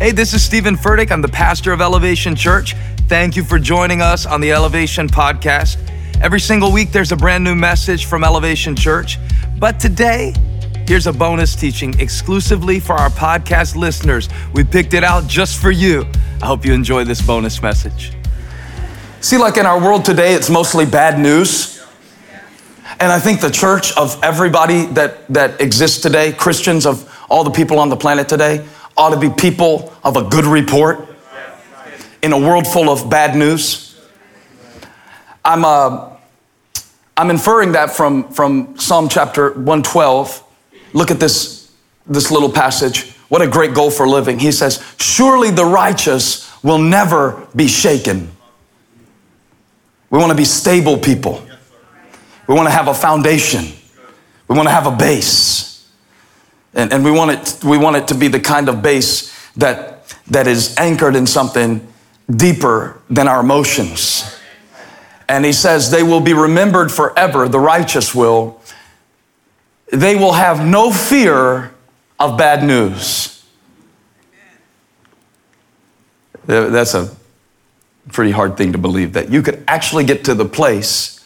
Hey, this is Steven Furtick. I'm the pastor of Elevation Church. Thank you for joining us on the Elevation Podcast. Every single week, there's a brand new message from Elevation Church. But today, here's a bonus teaching exclusively for our podcast listeners. We picked it out just for you. I hope you enjoy this bonus message. See, like in our world today, it's mostly bad news. And I think the church of everybody that, that exists today, Christians of all the people on the planet today, ought to be people of a good report in a world full of bad news. I'm, uh, I'm inferring that from, from Psalm chapter 112. Look at this, this little passage. What a great goal for living. He says, Surely the righteous will never be shaken. We want to be stable people. We want to have a foundation. We want to have a base. And, and we, want it, we want it to be the kind of base that, that is anchored in something deeper than our emotions. And he says, they will be remembered forever, the righteous will. They will have no fear of bad news. That's a pretty hard thing to believe that you could actually get to the place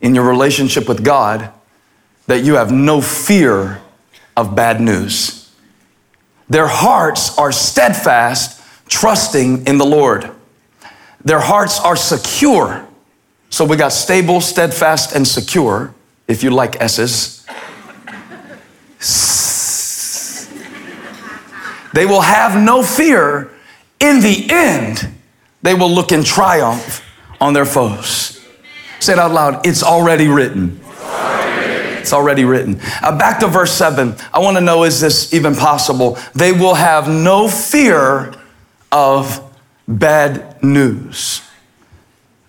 in your relationship with God that you have no fear of bad news. Their hearts are steadfast, trusting in the Lord. Their hearts are secure. So we got stable, steadfast, and secure, if you like S's. They will have no fear. In the end, they will look in triumph on their foes. Say it out loud it's already written. It's already written. Uh, back to verse 7. I want to know is this even possible? They will have no fear of bad news.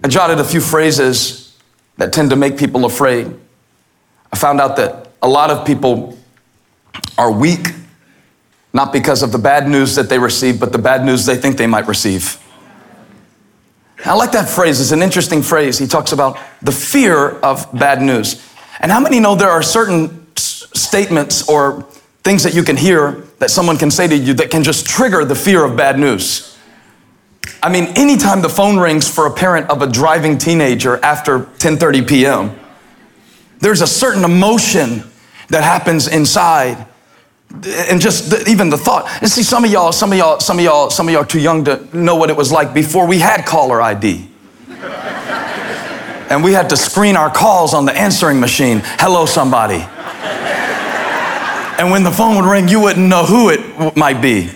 I jotted a few phrases that tend to make people afraid. I found out that a lot of people are weak, not because of the bad news that they receive, but the bad news they think they might receive. I like that phrase. It's an interesting phrase. He talks about the fear of bad news. And how many know there are certain statements or things that you can hear that someone can say to you that can just trigger the fear of bad news? I mean, anytime the phone rings for a parent of a driving teenager after 10:30 p.m., there's a certain emotion that happens inside and just the, even the thought and see some of y'all some of y'all some of y'all some of y'all are too young to know what it was like before we had caller id and we had to screen our calls on the answering machine. Hello, somebody. and when the phone would ring, you wouldn't know who it might be.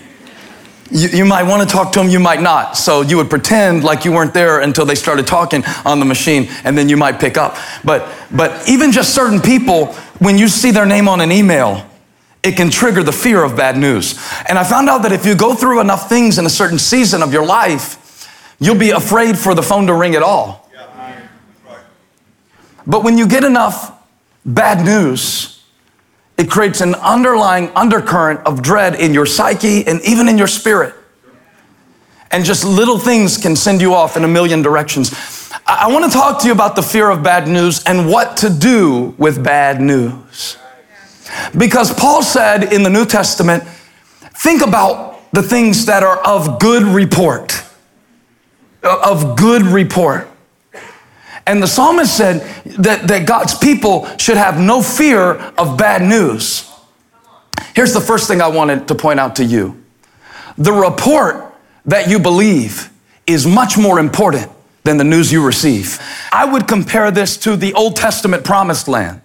You, you, might want to talk to them, you might not. So you would pretend like you weren't there until they started talking on the machine, and then you might pick up. But, but even just certain people, when you see their name on an email, it can trigger the fear of bad news. And I found out that if you go through enough things in a certain season of your life, you'll be afraid for the phone to ring at all. But when you get enough bad news, it creates an underlying undercurrent of dread in your psyche and even in your spirit. And just little things can send you off in a million directions. I, want to talk to you about the fear of bad news and what to do with bad news. Because Paul said in the New Testament, think about the things that are of good report. Uh, of good report. And the psalmist said that, that God's people should have no fear of bad news. Here's the first thing I wanted to point out to you the report that you believe is much more important than the news you receive. I would compare this to the Old Testament promised land,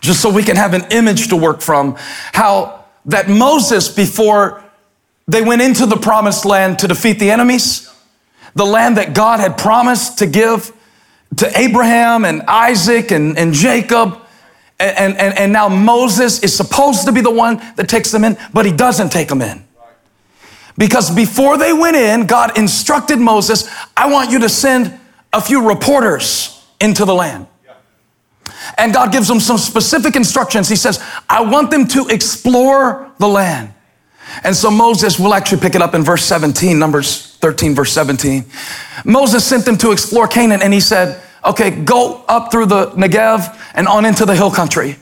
just so we can have an image to work from. How that Moses, before they went into the promised land to defeat the enemies, the land that God had promised to give to Abraham and Isaac and, and Jacob. And, and, and now Moses is supposed to be the one that takes them in, but he doesn't take them in. Because before they went in, God instructed Moses, I want you to send a few reporters into the land. And God gives them some specific instructions. He says, I want them to explore the land. And so Moses, we'll actually pick it up in verse 17, Numbers 13, verse 17. Moses sent them to explore Canaan and he said, okay, go up through the Negev and on into the hill country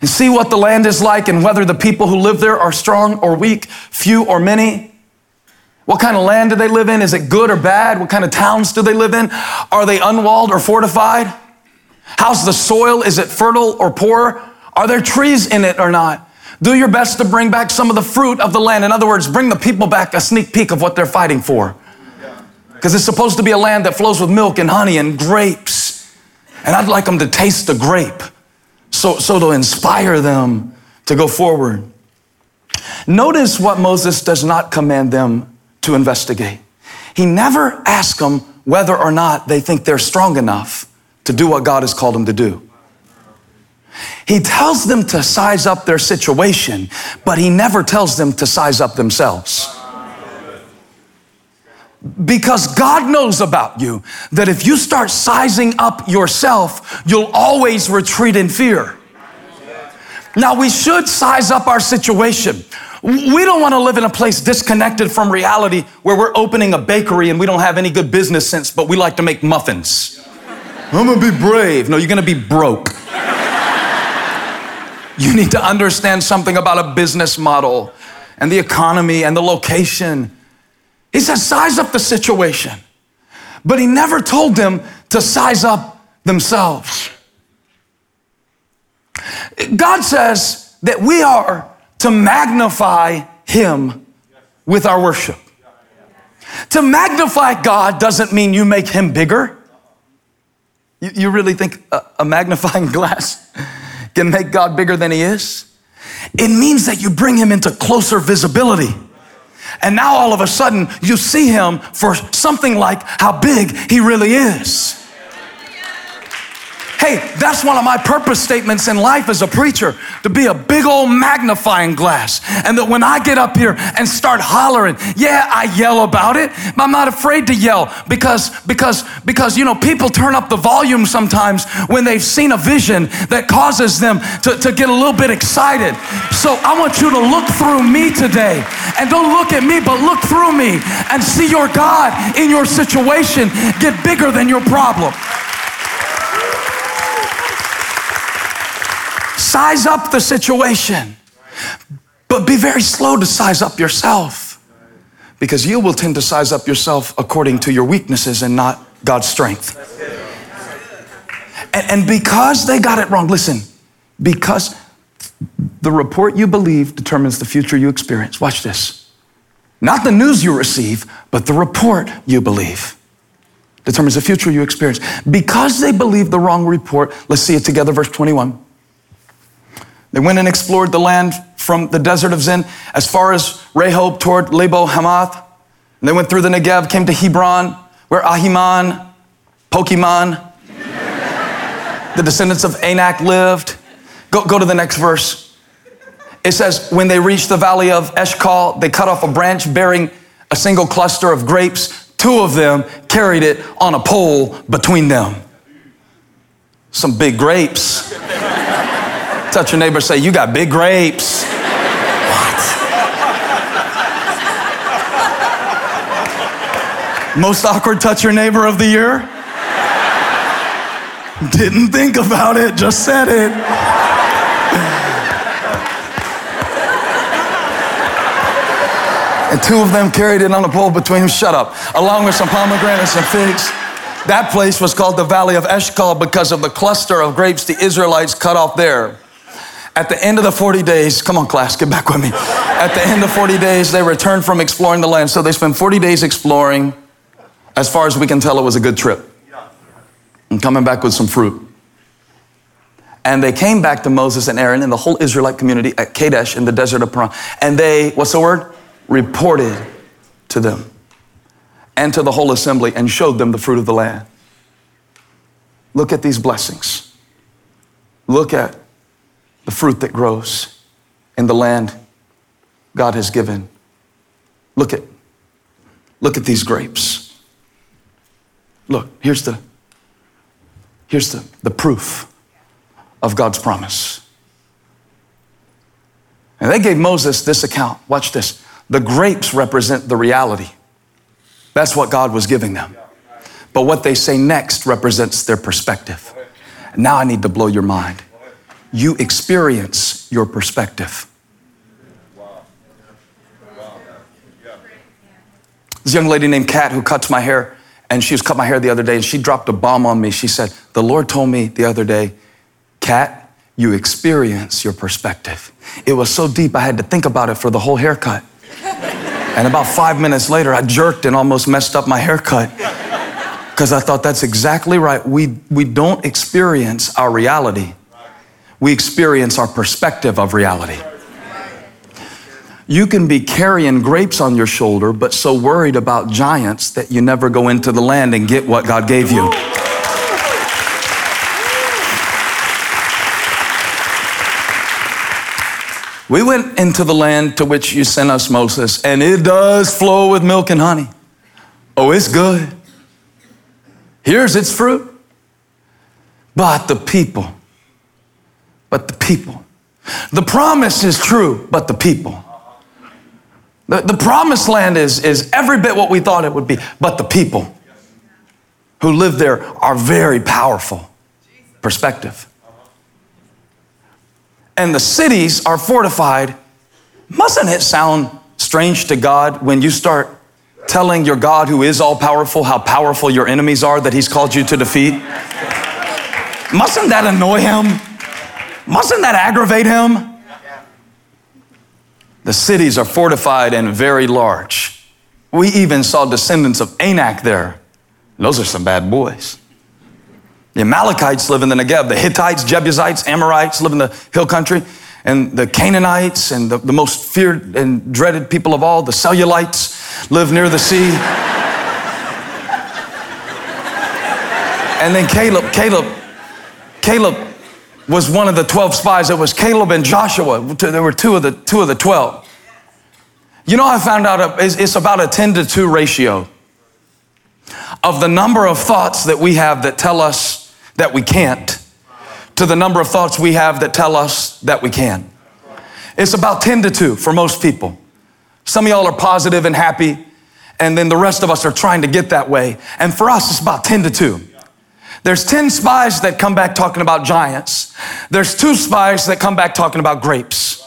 and see what the land is like and whether the people who live there are strong or weak, few or many. What kind of land do they live in? Is it good or bad? What kind of towns do they live in? Are they unwalled or fortified? How's the soil? Is it fertile or poor? Are there trees in it or not? Do your best to bring back some of the fruit of the land. In other words, bring the people back a sneak peek of what they're fighting for. Because it's supposed to be a land that flows with milk and honey and grapes. And I'd like them to taste the grape so, so to inspire them to go forward. Notice what Moses does not command them to investigate. He never asks them whether or not they think they're strong enough to do what God has called them to do. He tells them to size up their situation, but he never tells them to size up themselves. Because God knows about you that if you start sizing up yourself, you'll always retreat in fear. Now, we should size up our situation. We don't want to live in a place disconnected from reality where we're opening a bakery and we don't have any good business sense, but we like to make muffins. I'm gonna be brave. No, you're gonna be broke. You need to understand something about a business model and the economy and the location. He says, size up the situation. But he never told them to size up themselves. God says that we are to magnify him with our worship. To magnify God doesn't mean you make him bigger. You, you really think a, a magnifying glass can make God bigger than he is? It means that you bring him into closer visibility. And now all of a sudden you see him for something like how big he really is. Hey, that's one of my purpose statements in life as a preacher to be a big old magnifying glass. And that when I get up here and start hollering, yeah, I yell about it, but I'm not afraid to yell because, because, because, you know, people turn up the volume sometimes when they've seen a vision that causes them to, to get a little bit excited. So I want you to look through me today and don't look at me, but look through me and see your God in your situation get bigger than your problem. Size up the situation, but be very slow to size up yourself because you will tend to size up yourself according to your weaknesses and not God's strength. And, and because they got it wrong, listen, because the report you believe determines the future you experience. Watch this. Not the news you receive, but the report you believe determines the future you experience. Because they believe the wrong report, let's see it together, verse 21. They went and explored the land from the desert of Zin as far as Rehob toward Lebo Hamath. And they went through the Negev, came to Hebron, where Ahiman, Pokemon, the descendants of Anak lived. Go, go to the next verse. It says, when they reached the valley of Eshcol, they cut off a branch bearing a single cluster of grapes. Two of them carried it on a pole between them. Some big grapes. Touch your neighbor, say, You got big grapes. what? Most awkward touch your neighbor of the year? Didn't think about it, just said it. and two of them carried it on a pole between them. Shut up. Along with some pomegranates and figs. That place was called the Valley of Eshcol because of the cluster of grapes the Israelites cut off there. At the end of the 40 days, come on, class, get back with me. At the end of 40 days, they returned from exploring the land. So they spent 40 days exploring. As far as we can tell, it was a good trip. And coming back with some fruit. And they came back to Moses and Aaron and the whole Israelite community at Kadesh in the desert of Paran. And they, what's the word? Reported to them and to the whole assembly and showed them the fruit of the land. Look at these blessings. Look at the fruit that grows in the land God has given. Look at, look at these grapes. Look, here's the, here's the, the proof of God's promise. And they gave Moses this account. Watch this. The grapes represent the reality. That's what God was giving them. But what they say next represents their perspective. Now I need to blow your mind you experience your perspective. This young lady named Kat who cuts my hair, and she was cut my hair the other day, and she dropped a bomb on me. She said, The Lord told me the other day, Kat, you experience your perspective. It was so deep, I had to think about it for the whole haircut. And about five minutes later, I jerked and almost messed up my haircut because I thought that's exactly right. We, we don't experience our reality, we experience our perspective of reality. You can be carrying grapes on your shoulder, but so worried about giants that you never go into the land and get what God gave you. We went into the land to which you sent us, Moses, and it does flow with milk and honey. Oh, it's good. Here's its fruit. But the people, but the people. The promise is true, but the people. The, the promised land is, is every bit what we thought it would be, but the people who live there are very powerful. Perspective. And the cities are fortified. Mustn't it sound strange to God when you start telling your God who is all powerful how powerful your enemies are that He's called you to defeat? Mustn't that annoy Him? Mustn't that aggravate Him? The cities are fortified and very large. We even saw descendants of Anak there. Those are some bad boys. The Amalekites live in the Negev. The Hittites, Jebusites, Amorites live in the hill country. And the Canaanites and the, the most feared and dreaded people of all, the Cellulites, live near the sea. and then Caleb, Caleb, Caleb was one of the 12 spies. It was Caleb and Joshua. There were two of the, two of the 12. You know, I found out it's about a 10 to 2 ratio of the number of thoughts that we have that tell us that we can't to the number of thoughts we have that tell us that we can. It's about 10 to 2 for most people. Some of y'all are positive and happy, and then the rest of us are trying to get that way. And for us, it's about 10 to 2. There's 10 spies that come back talking about giants. There's two spies that come back talking about grapes.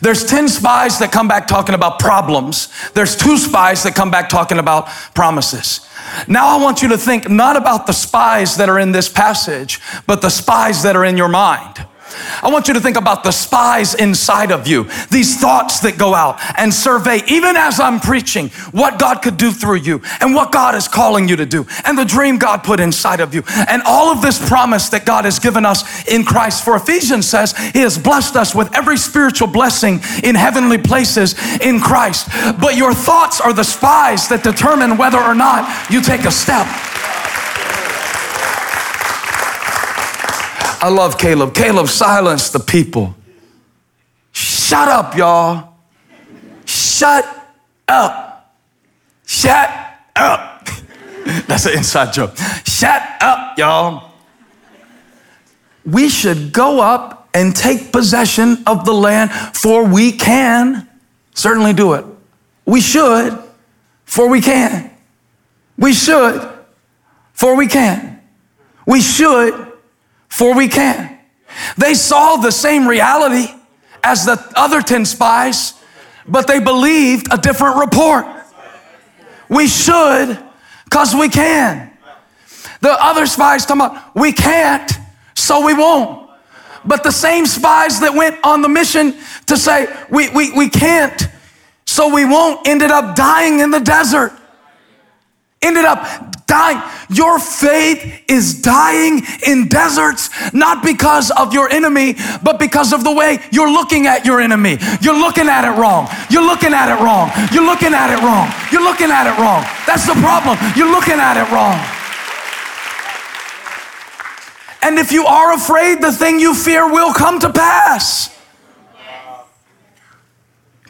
There's 10 spies that come back talking about problems. There's two spies that come back talking about promises. Now I want you to think not about the spies that are in this passage, but the spies that are in your mind. I want you to think about the spies inside of you, these thoughts that go out and survey, even as I'm preaching, what God could do through you and what God is calling you to do and the dream God put inside of you and all of this promise that God has given us in Christ. For Ephesians says He has blessed us with every spiritual blessing in heavenly places in Christ. But your thoughts are the spies that determine whether or not you take a step. I love Caleb. Caleb silenced the people. Shut up, y'all. Shut up. Shut up. That's an inside joke. Shut up, y'all. We should go up and take possession of the land, for we can certainly do it. We should, for we can. We should, for we can. We should, for we can. They saw the same reality as the other 10 spies, but they believed a different report. We should, because we can. The other spies talking about, we can't, so we won't. But the same spies that went on the mission to say, we, we, we can't, so we won't, ended up dying in the desert. Ended up dying. Your faith is dying in deserts, not because of your enemy, but because of the way you're looking at your enemy. You're looking at it wrong. You're looking at it wrong. You're looking at it wrong. You're looking at it wrong. That's the problem. You're looking at it wrong. And if you are afraid, the thing you fear will come to pass.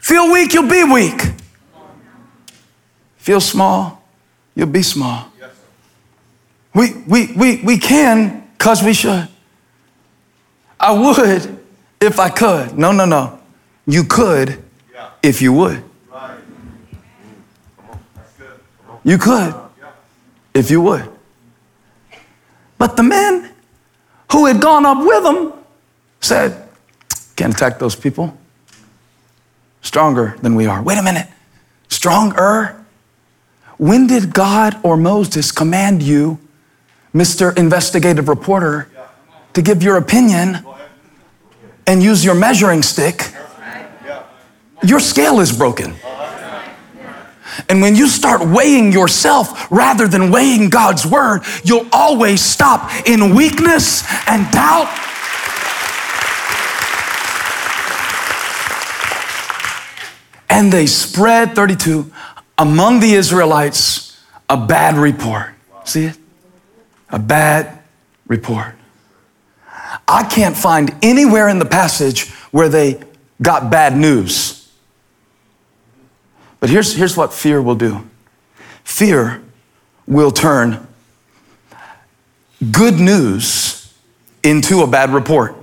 Feel weak, you'll be weak. Feel small, you'll be small. We, we, we, we can because we should. I would if I could. No, no, no. You could if you would. You could if you would. But the men who had gone up with him said, Can't attack those people. Stronger than we are. Wait a minute. Stronger? when did God or Moses command you, Mr. Investigative Reporter, to give your opinion and use your measuring stick? Your scale is broken. And when you start weighing yourself rather than weighing God's word, you'll always stop in weakness and doubt. And they spread, 32, among the Israelites a bad report. See it? A bad report. I can't find anywhere in the passage where they got bad news. But here's, here's what fear will do fear will turn good news into a bad report.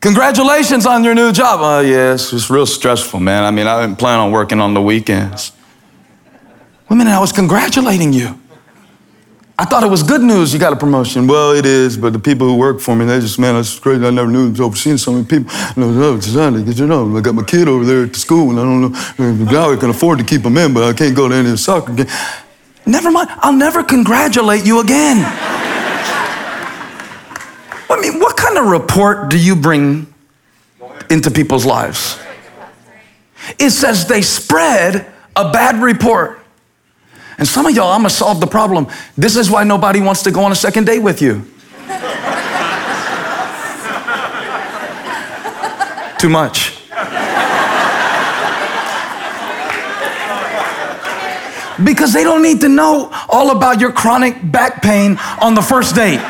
Congratulations on your new job. Oh, yeah, it's real stressful, man. I mean, I didn't plan on working on the weekends. Women, I was congratulating you. I thought it was good news you got a promotion. Well, it is, but the people who work for me, they just, man, that's crazy. I never knew I was overseeing so many people. You know, oh, you know, I got my kid over there at the school, and I don't know, now I can afford to keep him in, but I can't go to any of the soccer games. Never mind, I'll never congratulate you again. I mean, what kind of report do you bring into people's lives? It says they spread a bad report. And some of y'all, I'm gonna solve the problem. This is why nobody wants to go on a second date with you. Too much. Because they don't need to know all about your chronic back pain on the first date.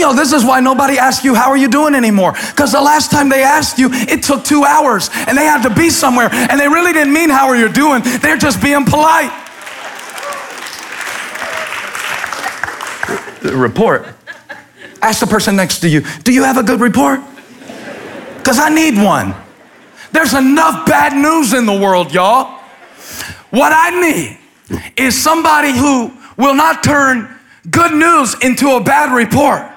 Y'all, this is why nobody asks you, How are you doing anymore? Because the last time they asked you, it took two hours and they had to be somewhere and they really didn't mean, How are you doing? They're just being polite. report. Ask the person next to you, Do you have a good report? Because I need one. There's enough bad news in the world, y'all. What I need is somebody who will not turn good news into a bad report.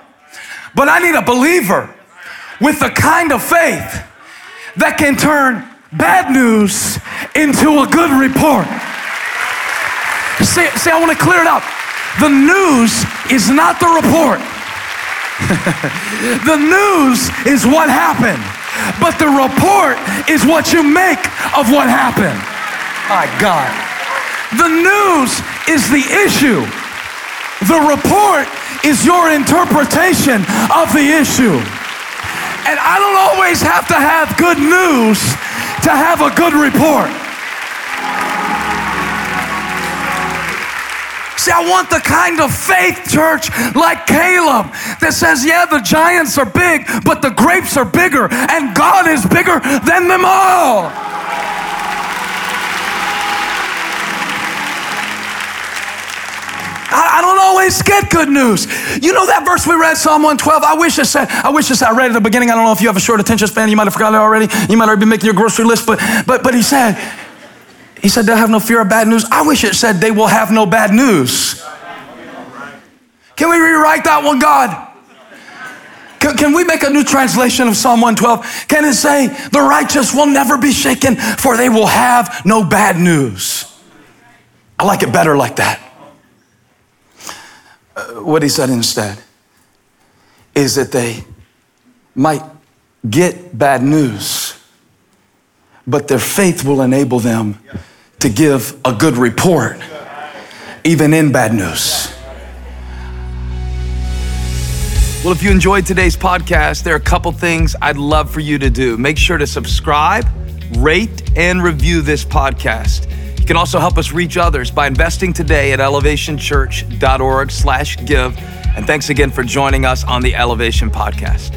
But I need a believer with the kind of faith that can turn bad news into a good report. See, see I want to clear it up. The news is not the report. the news is what happened, but the report is what you make of what happened. My God. The news is the issue. The report is your interpretation of the issue. And I don't always have to have good news to have a good report. See, I want the kind of faith, church, like Caleb, that says, yeah, the giants are big, but the grapes are bigger, and God is bigger than them all. Get good news. You know that verse we read, Psalm 112? I wish it said, I wish it said, I read at the beginning. I don't know if you have a short attention span. You might have forgotten it already. You might already be making your grocery list, but, but, but he said, he said, they'll have no fear of bad news. I wish it said, they will have no bad news. Can we rewrite that one, God? Can, can, we make a new translation of Psalm 112? Can it say, the righteous will never be shaken, for they will have no bad news? I like it better like that. Uh, what he said instead is that they might get bad news, but their faith will enable them to give a good report, even in bad news. Well, if you enjoyed today's podcast, there are a couple things I'd love for you to do. Make sure to subscribe, rate, and review this podcast. You can also help us reach others by investing today at elevationchurch.org slash give. And thanks again for joining us on the Elevation Podcast.